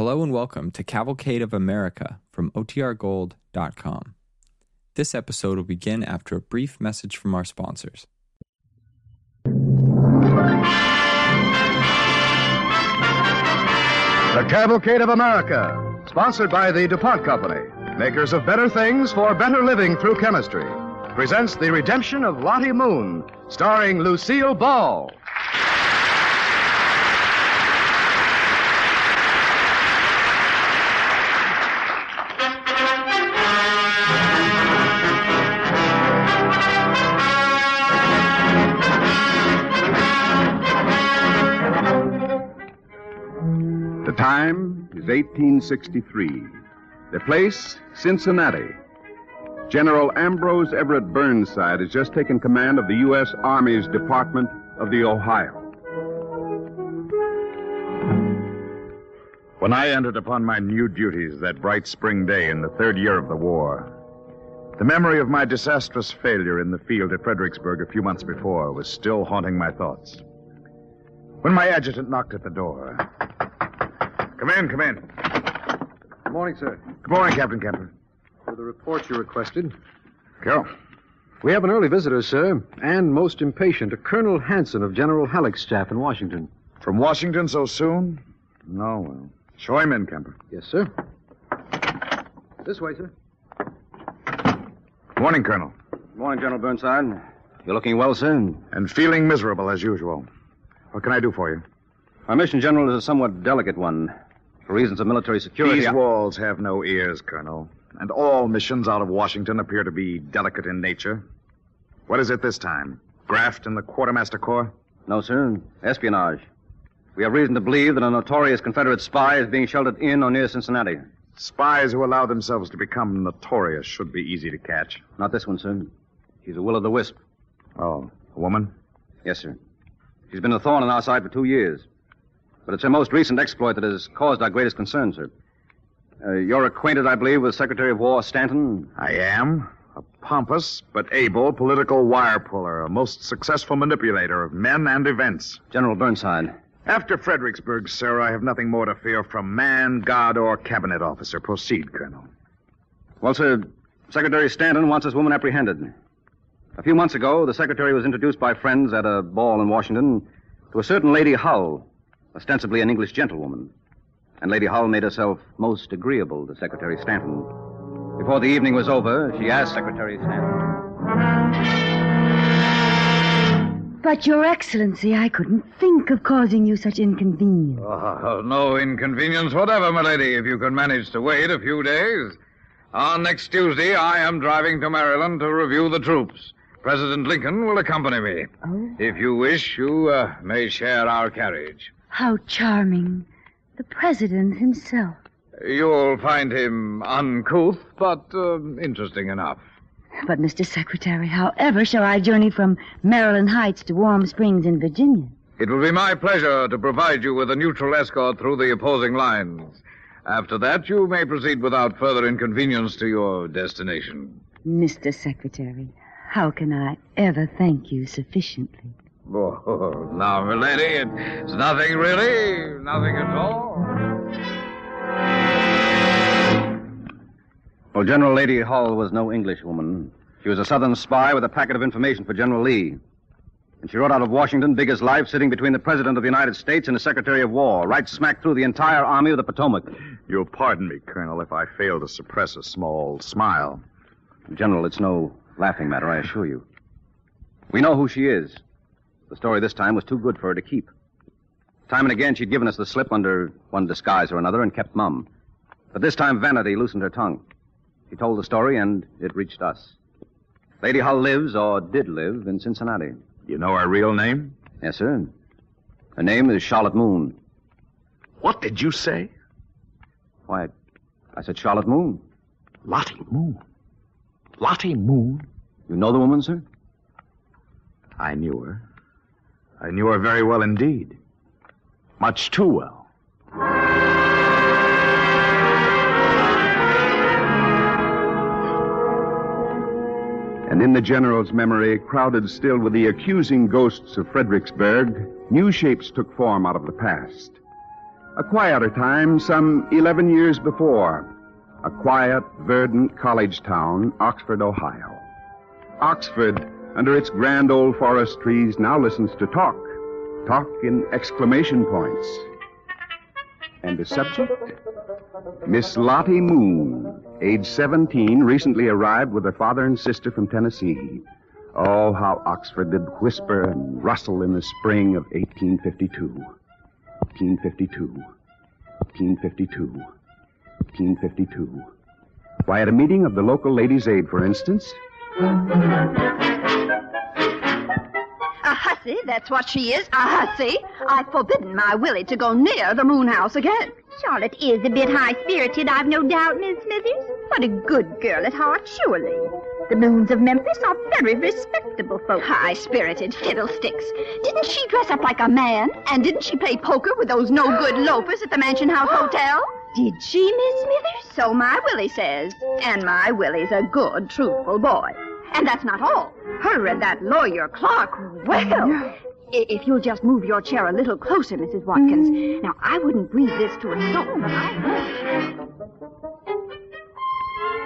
Hello and welcome to Cavalcade of America from OTRGold.com. This episode will begin after a brief message from our sponsors. The Cavalcade of America, sponsored by the DuPont Company, makers of better things for better living through chemistry, presents The Redemption of Lottie Moon, starring Lucille Ball. Time is 1863. The place, Cincinnati. General Ambrose Everett Burnside has just taken command of the U.S. Army's Department of the Ohio. When I entered upon my new duties that bright spring day in the third year of the war, the memory of my disastrous failure in the field at Fredericksburg a few months before was still haunting my thoughts. When my adjutant knocked at the door. Come in, come in. Good morning, sir. Good morning, Captain Kemper. For the report you requested. Go. We have an early visitor, sir, and most impatient, a Colonel Hanson of General Halleck's staff in Washington. From Washington so soon? No, well. Show him in, Kemper. Yes, sir. This way, sir. Morning, Colonel. Good morning, General Burnside. You're looking well, sir. And feeling miserable as usual. What can I do for you? Our mission, General, is a somewhat delicate one. For reasons of military security. These I- walls have no ears, Colonel. And all missions out of Washington appear to be delicate in nature. What is it this time? Graft in the Quartermaster Corps? No, sir. Espionage. We have reason to believe that a notorious Confederate spy is being sheltered in or near Cincinnati. Spies who allow themselves to become notorious should be easy to catch. Not this one, sir. She's a will o' the wisp. Oh, a woman? Yes, sir. She's been a thorn in our side for two years. But it's her most recent exploit that has caused our greatest concern, sir. Uh, you're acquainted, I believe, with Secretary of War Stanton? I am. A pompous but able political wire puller, a most successful manipulator of men and events. General Burnside. After Fredericksburg, sir, I have nothing more to fear from man, God, or cabinet officer. Proceed, Colonel. Well, sir, Secretary Stanton wants this woman apprehended. A few months ago, the Secretary was introduced by friends at a ball in Washington to a certain Lady Hull, ostensibly an English gentlewoman. And Lady Hull made herself most agreeable to Secretary Stanton. Before the evening was over, she asked Secretary Stanton. But, Your Excellency, I couldn't think of causing you such inconvenience. Oh, no inconvenience whatever, milady, if you can manage to wait a few days. On next Tuesday, I am driving to Maryland to review the troops. President Lincoln will accompany me. Oh, If you wish, you uh, may share our carriage. How charming. The President himself. You'll find him uncouth, but uh, interesting enough. But, Mr. Secretary, however shall I journey from Maryland Heights to Warm Springs in Virginia? It will be my pleasure to provide you with a neutral escort through the opposing lines. After that, you may proceed without further inconvenience to your destination. Mr. Secretary, how can I ever thank you sufficiently? Oh, now, milady, it's nothing really, nothing at all. Well, General Lady Hull was no Englishwoman. She was a Southern spy with a packet of information for General Lee. And she rode out of Washington, big as life, sitting between the President of the United States and the Secretary of War, right smack through the entire Army of the Potomac. You'll pardon me, Colonel, if I fail to suppress a small smile. General, it's no laughing matter, I assure you. We know who she is. The story this time was too good for her to keep. Time and again, she'd given us the slip under one disguise or another and kept mum. But this time, vanity loosened her tongue. She told the story, and it reached us. Lady Hull lives, or did live, in Cincinnati. You know her real name? Yes, sir. Her name is Charlotte Moon. What did you say? Why, I said Charlotte Moon. Lottie Moon. Lottie Moon? You know the woman, sir? I knew her. I knew her very well indeed. Much too well. And in the general's memory, crowded still with the accusing ghosts of Fredericksburg, new shapes took form out of the past. A quieter time some 11 years before. A quiet, verdant college town, Oxford, Ohio. Oxford, under its grand old forest trees, now listens to talk. Talk in exclamation points. And the subject? Miss Lottie Moon, age 17, recently arrived with her father and sister from Tennessee. Oh, how Oxford did whisper and rustle in the spring of 1852. 1852. 1852. 1852. Why, at a meeting of the local Ladies' Aid, for instance, hussy, that's what she is, ah, a hussy. I've forbidden my Willie to go near the moon house again. Charlotte is a bit high spirited, I've no doubt, Miss Smithers. But a good girl at heart, surely. The Moons of Memphis are very respectable folks. High spirited fiddlesticks. Didn't she dress up like a man? And didn't she play poker with those no good loafers at the Mansion House Hotel? Did she, Miss Smithers? So my Willie says. And my Willie's a good, truthful boy. And that's not all. Her and that lawyer Clark, well. Oh, i- If you'll just move your chair a little closer, Mrs. Watkins. Mm-hmm. Now, I wouldn't breathe this to a soul, but I would.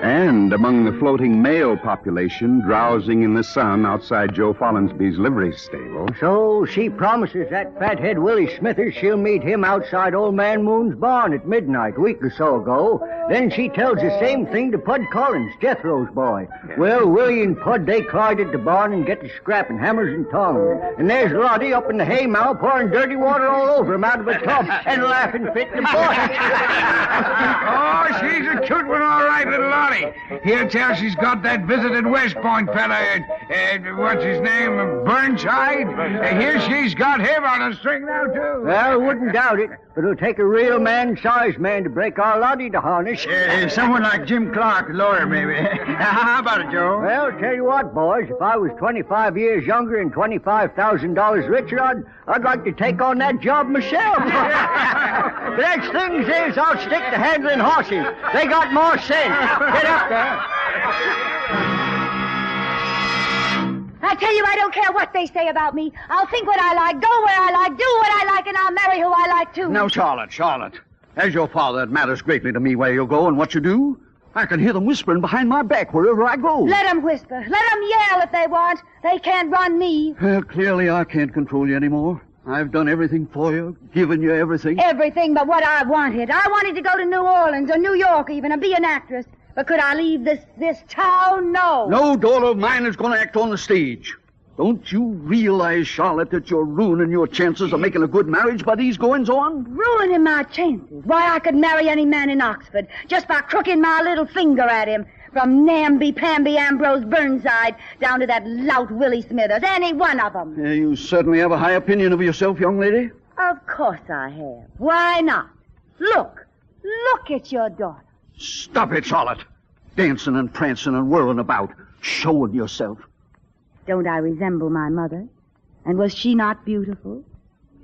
and among the floating male population drowsing in the sun outside Joe Follinsby's livery stable, So she promises that fathead Willie Smithers she'll meet him outside Old Man Moon's barn at midnight a week or so ago. Then she tells the same thing to Pud Collins, Jethro's boy. Well, Willie and Pud, they climb at the barn and get to scrapping hammers and tongs. And there's Lottie up in the haymow pouring dirty water all over him out of a tub and laughing fit to burst. Oh, she's a cute one, all right, little Lottie. Hear tell she's got that visited West Point fella, uh, uh, what's his name, Burnside? Uh, here she's got him on a string now, too. Well, wouldn't doubt it. But it'll take a real man-sized man to break our Lottie to harness. Uh, someone like Jim Clark, lawyer, maybe. How about it, Joe? Well, tell you what, boys, if I was 25 years younger and $25,000 richer, I'd, I'd like to take on that job myself. but as thing is, I'll stick to handling horses. They got more sense. Get up there. I tell you, I don't care what they say about me. I'll think what I like, go where I like, do what I like, and I'll marry who I like too. Now, Charlotte, Charlotte. As your father, it matters greatly to me where you go and what you do. I can hear them whispering behind my back wherever I go. Let 'em whisper. Let 'em yell if they want. They can't run me. Well, clearly I can't control you anymore. I've done everything for you, given you everything. Everything but what I wanted. I wanted to go to New Orleans or New York even and be an actress. But could I leave this this town? No. No daughter of mine is going to act on the stage. Don't you realize, Charlotte, that you're ruining your chances of making a good marriage by these goings on? Ruining my chances. Why, I could marry any man in Oxford just by crooking my little finger at him. From Namby, Pamby, Ambrose, Burnside, down to that lout Willie Smithers. Any one of them. Yeah, you certainly have a high opinion of yourself, young lady. Of course I have. Why not? Look. Look at your daughter. Stop it, Charlotte. Dancing and prancing and whirling about, showing yourself. Don't I resemble my mother? And was she not beautiful?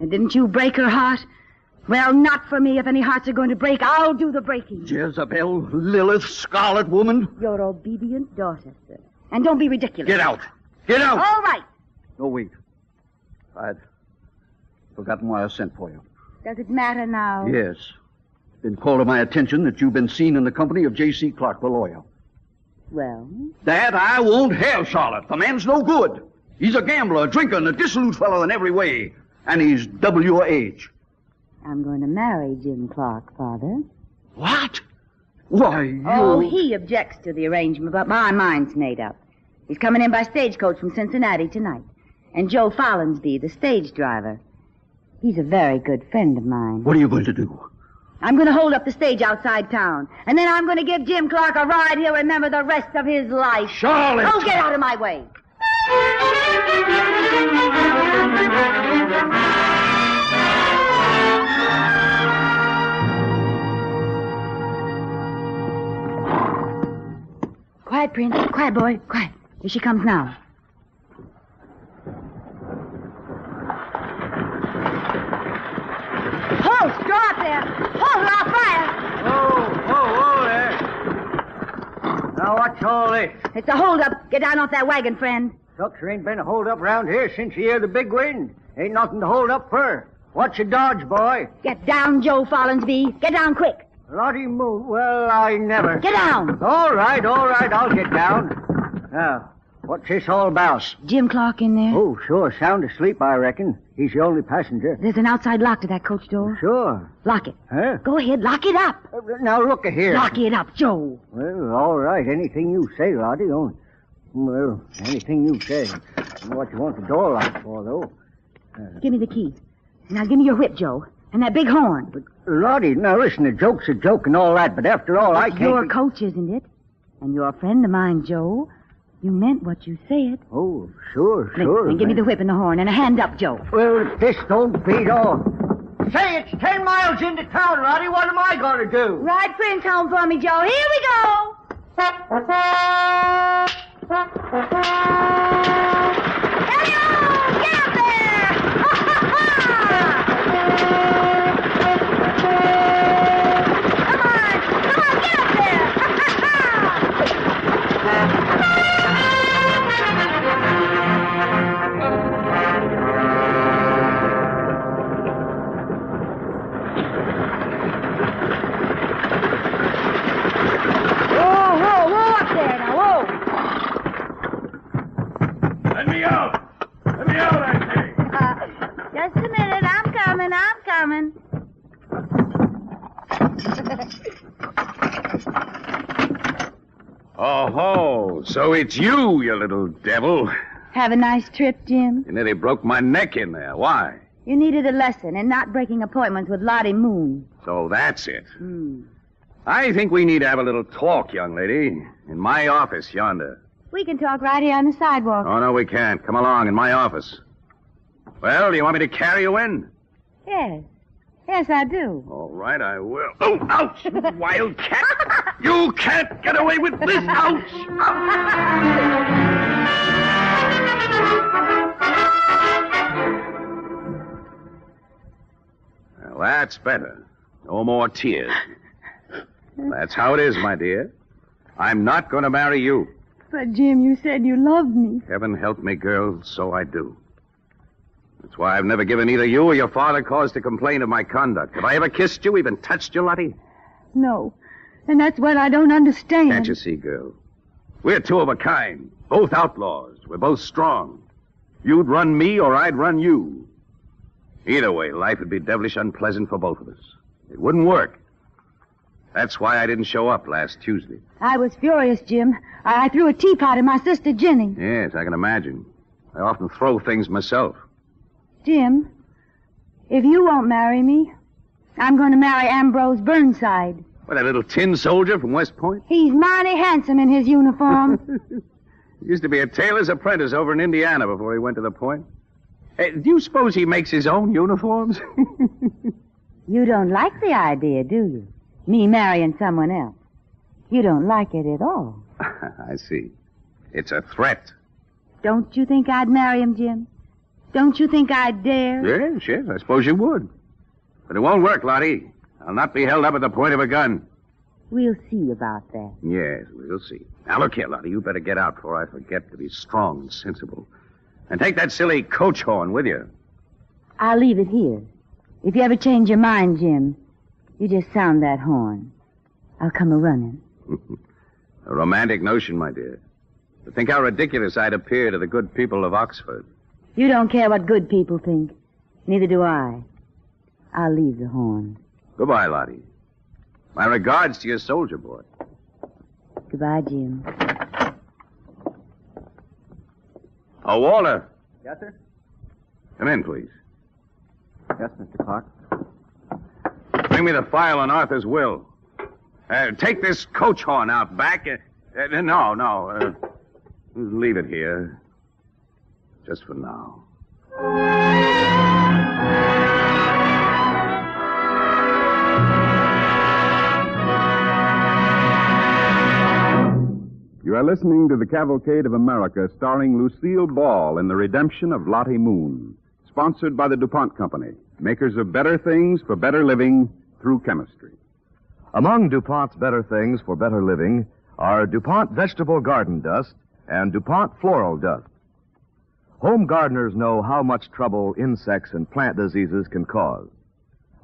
And didn't you break her heart? Well, not for me. If any hearts are going to break, I'll do the breaking. Jezebel, Lilith, Scarlet Woman. Your obedient daughter, sir. And don't be ridiculous. Get out. Get out. All right. No, wait. I'd forgotten why I sent for you. Does it matter now? Yes. Been called to my attention that you've been seen in the company of J.C. Clark, the lawyer. Well, That I won't have, Charlotte. The man's no good. He's a gambler, a drinker, and a dissolute fellow in every way. And he's double your age. I'm going to marry Jim Clark, Father. What? Why, you... Oh, he objects to the arrangement, but my mind's made up. He's coming in by stagecoach from Cincinnati tonight. And Joe Follinsby, the stage driver. He's a very good friend of mine. What are you going to do? I'm going to hold up the stage outside town. And then I'm going to give Jim Clark a ride he'll remember the rest of his life. Charlotte! Oh, get out of my way. Quiet, Prince. Quiet, boy. Quiet. Here she comes now. Draw up there! Or I'll fire! Whoa, whoa, whoa there. Now, what's all this? It's a hold-up. Get down off that wagon, friend. Looks there ain't been a holdup round here since year of the big wind. Ain't nothing to hold up for. What's your dodge, boy? Get down, Joe Follinsby. Get down quick. Lottie Moon. Well, I never. Get down. All right, all right, I'll get down. Now, what's this all about? Jim Clark in there? Oh, sure, sound asleep, I reckon. He's the only passenger. There's an outside lock to that coach door. Sure. Lock it. Huh? Go ahead, lock it up. Uh, now, look here. Lock it up, Joe. Well, all right, anything you say, Lottie. Only, well, anything you say. Know what you want the door locked for, though. Give me the key. Now give me your whip, Joe. And that big horn. But, Lottie, now listen, a joke's a joke and all that, but after all, I can't... Your be- coach, isn't it? And you're a friend of mine, Joe. You meant what you said. Oh, sure, Then- sure. Then give me the whip and the horn and a hand up, Joe. Well, if this don't beat all. Say, it's ten miles into town, Roddy. What am I going to do? Ride Prince home for me, Joe. Here we go. it's you, you little devil. Have a nice trip, Jim. You nearly broke my neck in there. Why? You needed a lesson in not breaking appointments with Lottie Moon. So that's it. Hmm. I think we need to have a little talk, young lady. In my office yonder. We can talk right here on the sidewalk. Oh, no, we can't. Come along in my office. Well, do you want me to carry you in? Yes. Yes, I do. All right, I will. Oh, ouch! you Wild cat! You can't get away with this! Ouch! Well, that's better. No more tears. That's how it is, my dear. I'm not going to marry you. But, Jim, you said you loved me. Heaven help me, girl, so I do. That's why I've never given either you or your father cause to complain of my conduct. Have I ever kissed you, even touched you, Lottie? No. And that's what I don't understand. Can't you see, girl? We're two of a kind, both outlaws. We're both strong. You'd run me or I'd run you. Either way, life would be devilish unpleasant for both of us. It wouldn't work. That's why I didn't show up last Tuesday. I was furious, Jim. I, I threw a teapot at my sister Jenny. Yes, I can imagine. I often throw things myself. Jim, if you won't marry me, I'm going to marry Ambrose Burnside. What, that little tin soldier from West Point? He's mighty handsome in his uniform. He used to be a tailor's apprentice over in Indiana before he went to the point. Hey, do you suppose he makes his own uniforms? you don't like the idea, do you? Me marrying someone else. You don't like it at all. I see. It's a threat. Don't you think I'd marry him, Jim? Don't you think I'd dare? Yes, yes, I suppose you would. But it won't work, Lottie. I'll not be held up at the point of a gun. We'll see about that. Yes, we'll see. Now, look here, Lottie. You better get out before I forget to be strong and sensible. And take that silly coach horn with you. I'll leave it here. If you ever change your mind, Jim, you just sound that horn. I'll come a running. A romantic notion, my dear. To think how ridiculous I'd appear to the good people of Oxford. You don't care what good people think. Neither do I. I'll leave the horn. Goodbye, Lottie. My regards to your soldier boy. Goodbye, Jim. Oh, Walter. Yes, sir? Come in, please. Yes, Mr. Clark. Bring me the file on Arthur's will. Uh, take this coach horn out back. Uh, uh, no, no. Uh, leave it here. For now. You are listening to The Cavalcade of America, starring Lucille Ball in The Redemption of Lottie Moon. Sponsored by the DuPont Company, makers of better things for better living through chemistry. Among DuPont's better things for better living are DuPont vegetable garden dust and DuPont floral dust. Home gardeners know how much trouble insects and plant diseases can cause.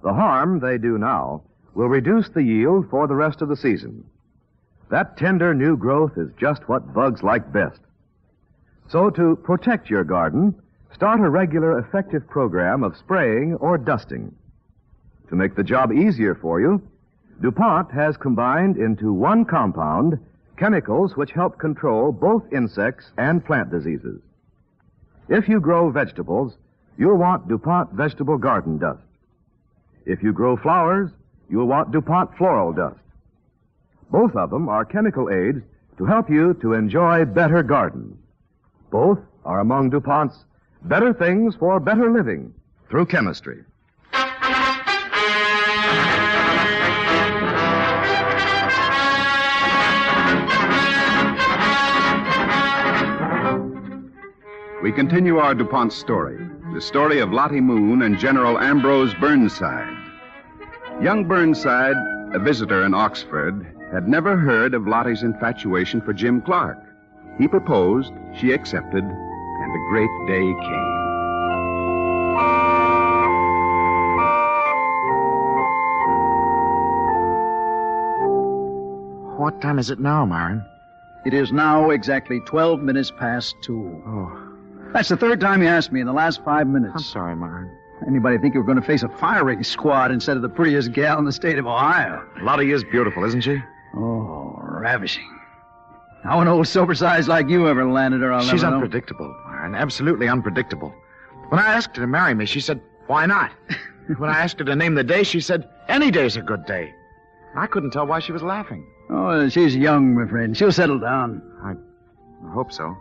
The harm they do now will reduce the yield for the rest of the season. That tender new growth is just what bugs like best. So to protect your garden, start a regular effective program of spraying or dusting. To make the job easier for you, DuPont has combined into one compound chemicals which help control both insects and plant diseases. If you grow vegetables, you'll want DuPont vegetable garden dust. If you grow flowers, you'll want DuPont floral dust. Both of them are chemical aids to help you to enjoy better gardens. Both are among DuPont's better things for better living through chemistry. We continue our DuPont story, the story of Lottie Moon and General Ambrose Burnside. Young Burnside, a visitor in Oxford, had never heard of Lottie's infatuation for Jim Clark. He proposed, she accepted, and the great day came. What time is it now, Myron? It is now exactly 12 minutes past two. Oh. That's the third time you asked me in the last five minutes. I'm sorry, Myron. Anybody think you were going to face a firing squad instead of the prettiest gal in the state of Ohio? Lottie is beautiful, isn't she? Oh, ravishing. How an old sober-sized like you ever landed her, I'll She's never know. unpredictable, Myron. Absolutely unpredictable. When I asked her to marry me, she said, why not? when I asked her to name the day, she said, any day's a good day. I couldn't tell why she was laughing. Oh, she's young, my friend. She'll settle down. I, I hope so.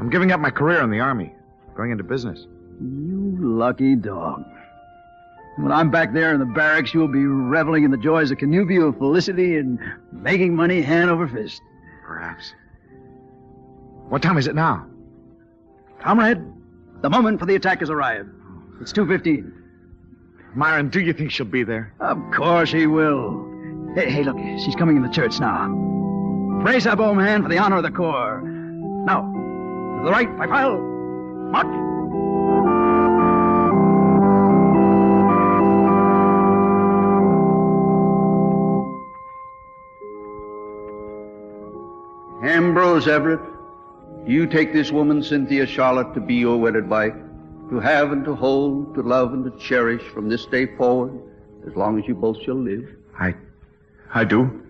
I'm giving up my career in the Army, going into business. You lucky dog. When I'm back there in the barracks, you'll be reveling in the joys of connubial felicity and making money hand over fist. Perhaps. What time is it now? Comrade, the moment for the attack has arrived. It's 2.15. Myron, do you think she'll be there? Of course she will. Hey, hey, look, she's coming in the church now. Brace up, old man, for the honor of the Corps. Now, to the right, by file. March. Ambrose Everett, you take this woman, Cynthia Charlotte, to be your wedded wife, to have and to hold, to love and to cherish from this day forward, as long as you both shall live. I. I do.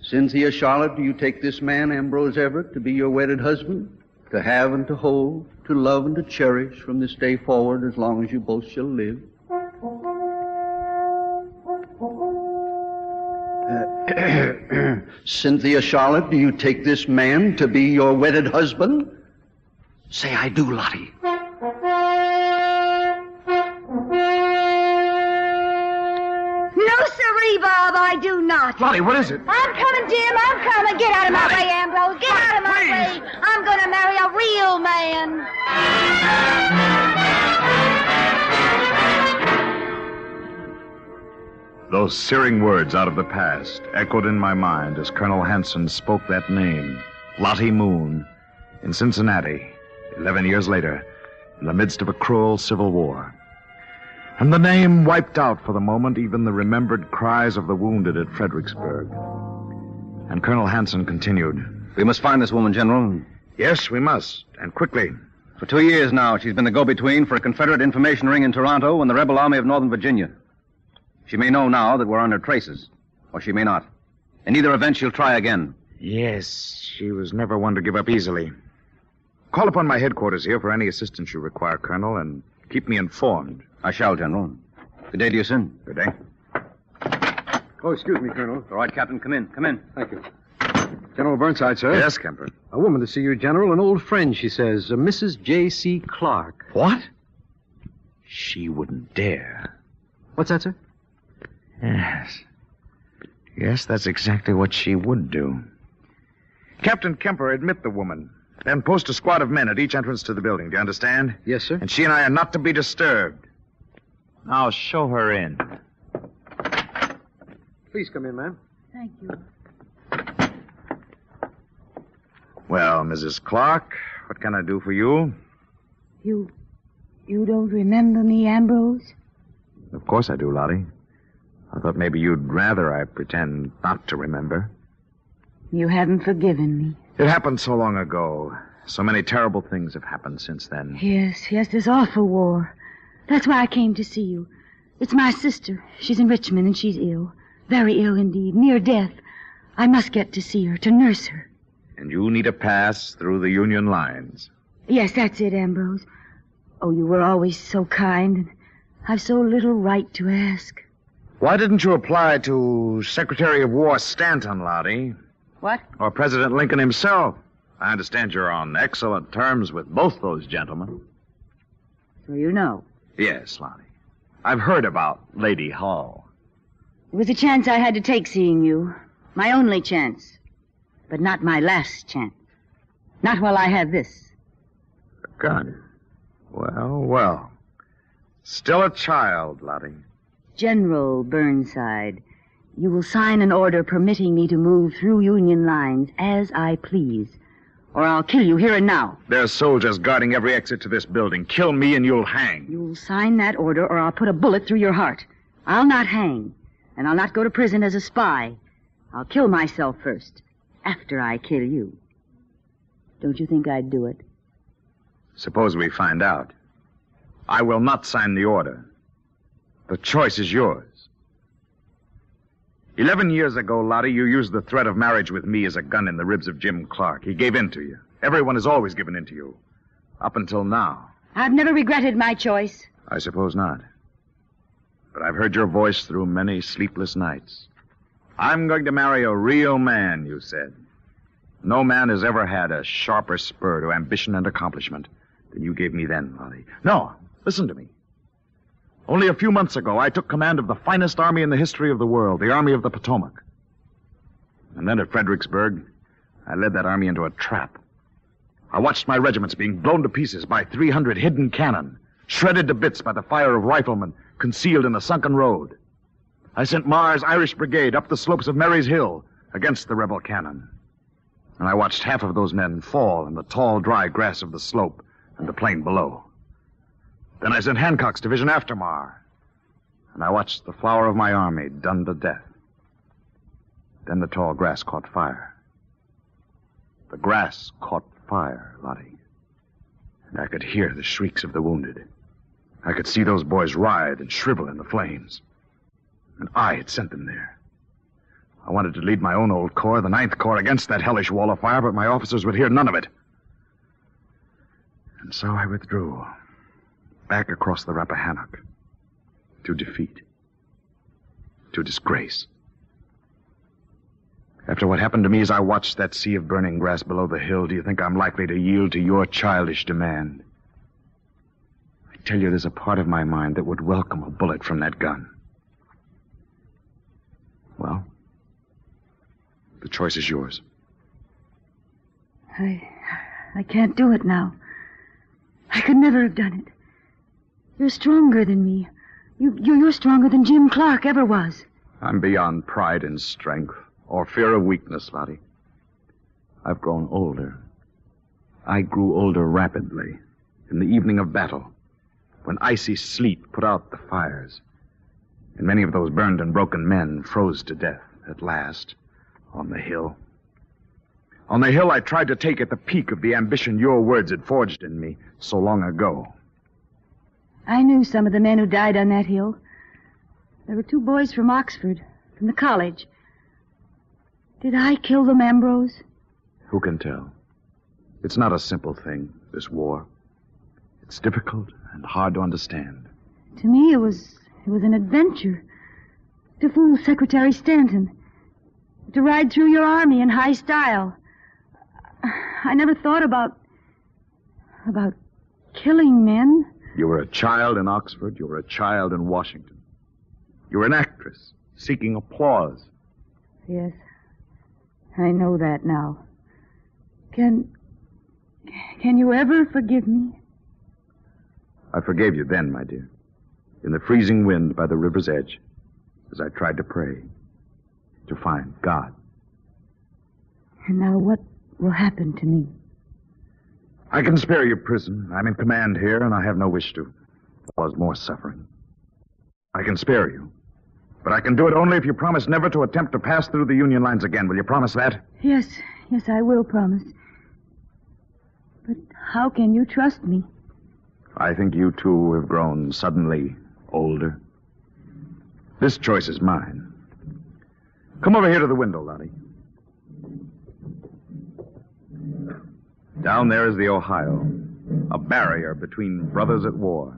Cynthia Charlotte, do you take this man, Ambrose Everett, to be your wedded husband, to have and to hold, to love and to cherish from this day forward, as long as you both shall live? Uh, Cynthia Charlotte, do you take this man to be your wedded husband? Say, I do, Lottie. No, sirree, Bob, I do not. Lottie, what is it? I'm coming, Jim. I'm coming. Get out of my way, Ambrose. Get out of my way. I'm going to marry a real man. Those searing words out of the past echoed in my mind as Colonel Hanson spoke that name, Lottie Moon, in Cincinnati, 11 years later, in the midst of a cruel civil war. And the name wiped out for the moment even the remembered cries of the wounded at Fredericksburg. And Colonel Hanson continued. We must find this woman, General. Yes, we must, and quickly. For two years now, she's been the go-between for a Confederate information ring in Toronto and the rebel army of Northern Virginia. She may know now that we're on her traces, or she may not. In either event, she'll try again. Yes, she was never one to give up easily. Call upon my headquarters here for any assistance you require, Colonel, and keep me informed. I shall, General. Good day to you, Sin. Good day. Oh, excuse me, Colonel. All right, Captain, come in. Come in. Thank you. General Burnside, sir. Yes, Kemper. A woman to see you, General. An old friend, she says. Uh, Mrs. J.C. Clark. What? She wouldn't dare. What's that, sir? Yes. Yes, that's exactly what she would do. Captain Kemper, admit the woman. Then post a squad of men at each entrance to the building. Do you understand? Yes, sir. And she and I are not to be disturbed. Now show her in. Please come in, ma'am. Thank you. Well, Mrs. Clark, what can I do for you? You. You don't remember me, Ambrose? Of course I do, Lottie. I thought maybe you'd rather I pretend not to remember. You haven't forgiven me. It happened so long ago. So many terrible things have happened since then. Yes, yes, this awful war. That's why I came to see you. It's my sister. She's in Richmond and she's ill. Very ill indeed, near death. I must get to see her, to nurse her. And you need a pass through the Union lines. Yes, that's it, Ambrose. Oh, you were always so kind, and I've so little right to ask. Why didn't you apply to Secretary of War Stanton, Lottie? What? Or President Lincoln himself? I understand you're on excellent terms with both those gentlemen. So you know. Yes, Lottie. I've heard about Lady Hull. It was a chance I had to take seeing you. My only chance. But not my last chance. Not while I have this. A gun. Well, well. Still a child, Lottie. General Burnside, you will sign an order permitting me to move through Union lines as I please. Or I'll kill you here and now. There are soldiers guarding every exit to this building. Kill me and you'll hang. You'll sign that order or I'll put a bullet through your heart. I'll not hang. And I'll not go to prison as a spy. I'll kill myself first. After I kill you. Don't you think I'd do it? Suppose we find out. I will not sign the order. The choice is yours. Eleven years ago, Lottie, you used the threat of marriage with me as a gun in the ribs of Jim Clark. He gave in to you. Everyone has always given in to you. Up until now. I've never regretted my choice. I suppose not. But I've heard your voice through many sleepless nights. I'm going to marry a real man, you said. No man has ever had a sharper spur to ambition and accomplishment than you gave me then, Lottie. No, listen to me. Only a few months ago, I took command of the finest army in the history of the world, the Army of the Potomac. And then at Fredericksburg, I led that army into a trap. I watched my regiments being blown to pieces by 300 hidden cannon, shredded to bits by the fire of riflemen concealed in a sunken road. I sent Meagher's Irish Brigade up the slopes of Marye's Hill against the rebel cannon. And I watched half of those men fall in the tall, dry grass of the slope and the plain below. Then I sent Hancock's division after Meagher. And I watched the flower of my army done to death. Then the tall grass caught fire. The grass caught fire, Lottie. And I could hear the shrieks of the wounded. I could see those boys writhe and shrivel in the flames. And I had sent them there. I wanted to lead my own old corps, the Ninth Corps, against that hellish wall of fire, but my officers would hear none of it. And so I withdrew, back across the Rappahannock, to defeat, to disgrace. After what happened to me as I watched that sea of burning grass below the hill, do you think I'm likely to yield to your childish demand? I tell you, there's a part of my mind that would welcome a bullet from that gun. Well, the choice is yours. I. I can't do it now. I could never have done it. You're stronger than me. You, you're, you're stronger than Jim Clark ever was. I'm beyond pride in strength or fear of weakness, Lottie. I've grown older. I grew older rapidly in the evening of battle when icy sleet put out the fires and many of those burned and broken men froze to death at last on the hill. On the hill I tried to take at the peak of the ambition your words had forged in me so long ago. I knew some of the men who died on that hill. There were two boys from Oxford, from the college. Did I kill them, Ambrose? Who can tell? It's not a simple thing, this war. It's difficult and hard to understand. To me, it was it was an adventure. To fool Secretary Stanton. To ride through your army in high style. I never thought about. about killing men. You were a child in Oxford. You were a child in Washington. You were an actress, seeking applause. Yes. I know that now. Can. Can you ever forgive me? I forgave you then, my dear. In the freezing wind by the river's edge, as I tried to pray, to find God. And now what will happen to me? I can spare you prison. I'm in command here, and I have no wish to cause more suffering. I can spare you. But I can do it only if you promise never to attempt to pass through the Union lines again. Will you promise that? Yes, yes, I will promise. But how can you trust me? I think you two have grown suddenly older. This choice is mine. Come over here to the window, Lottie. Down there is the Ohio, a barrier between brothers at war.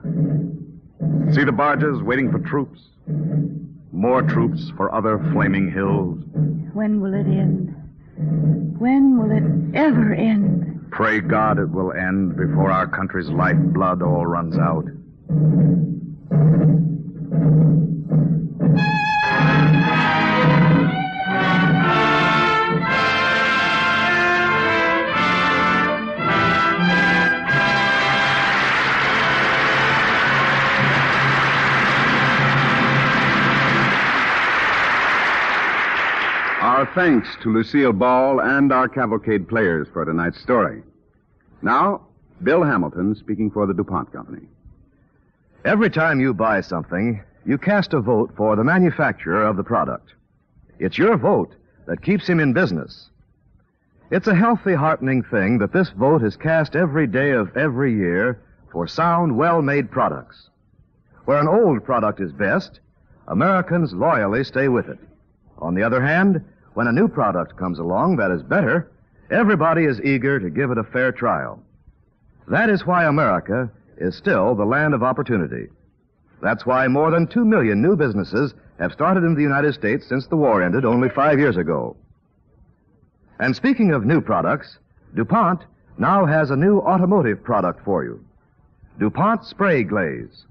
See the barges waiting for troops? More troops for other flaming hills. When will it end? When will it ever end? Pray God it will end before our country's lifeblood all runs out. Our thanks to Lucille Ball and our cavalcade players for tonight's story. Now, Bill Hamilton speaking for the DuPont Company. Every time you buy something, you cast a vote for the manufacturer of the product. It's your vote that keeps him in business. It's a healthy, heartening thing that this vote is cast every day of every year for sound, well-made products. Where an old product is best, Americans loyally stay with it. On the other hand, when a new product comes along that is better, everybody is eager to give it a fair trial. That is why America is still the land of opportunity. That's why more than two million new businesses have started in the United States since the war ended only five years ago. And speaking of new products, DuPont now has a new automotive product for you. DuPont Spray Glaze.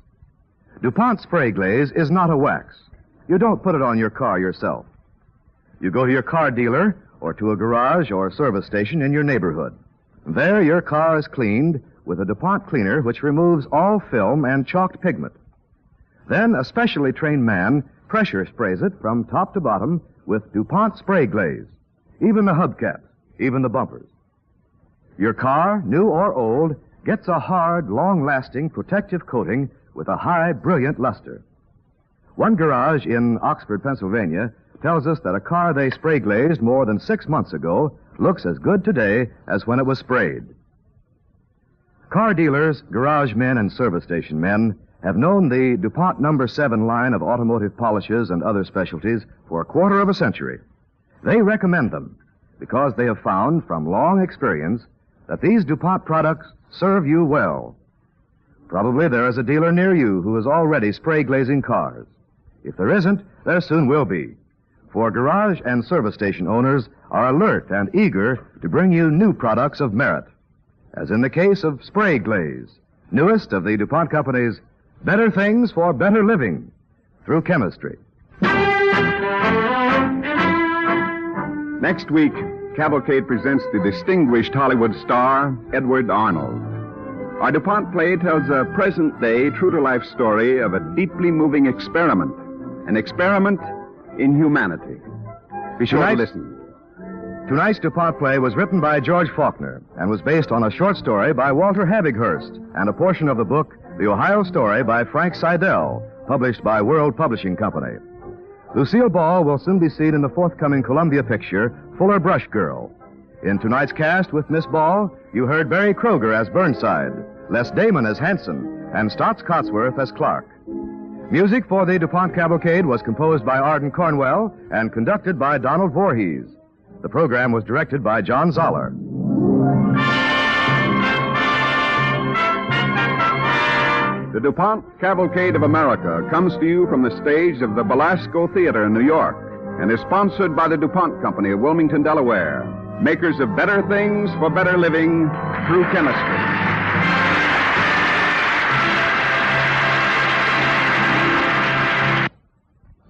DuPont Spray Glaze is not a wax. You don't put it on your car yourself. You go to your car dealer or to a garage or service station in your neighborhood. There, your car is cleaned with a DuPont cleaner which removes all film and chalked pigment. Then a specially trained man pressure sprays it from top to bottom with DuPont spray glaze. Even the hubcaps, even the bumpers. Your car, new or old, gets a hard, long-lasting protective coating with a high, brilliant luster. One garage in Oxford, Pennsylvania tells us that a car they spray glazed more than six months ago looks as good today as when it was sprayed. Car dealers, garage men, and service station men have known the DuPont number 7 line of automotive polishes and other specialties for a quarter of a century. They recommend them because they have found from long experience that these DuPont products serve you well. Probably there is a dealer near you who is already spray glazing cars. If there isn't, there soon will be. For garage and service station owners are alert and eager to bring you new products of merit. As in the case of spray glaze, newest of the DuPont Company's better things for better living through chemistry. Next week, Cavalcade presents the distinguished Hollywood star, Edward Arnold. Our DuPont play tells a present day, true to life story of a deeply moving experiment. An experiment in humanity. Be sure Tonight- to listen. Tonight's DuPont play was written by George Faulkner and was based on a short story by Walter Havighurst and a portion of the book The Ohio Story by Frank Siedel, published by World Publishing Company. Lucille Ball will soon be seen in the forthcoming Columbia picture Fuller Brush Girl. In tonight's cast with Miss Ball, you heard Berry Kroeger as Burnside, Les Damon as Hanson, and Staats Cotsworth as Clark. Music for the DuPont Cavalcade was composed by Ardon Cornwell and conducted by Donald Voorhees. The program was directed by John Zoller. The DuPont Cavalcade of America comes to you from the stage of the Belasco Theater in New York and is sponsored by the DuPont Company of Wilmington, Delaware, makers of better things for better living through chemistry.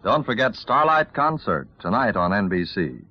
Don't forget Starlight Concert tonight on NBC.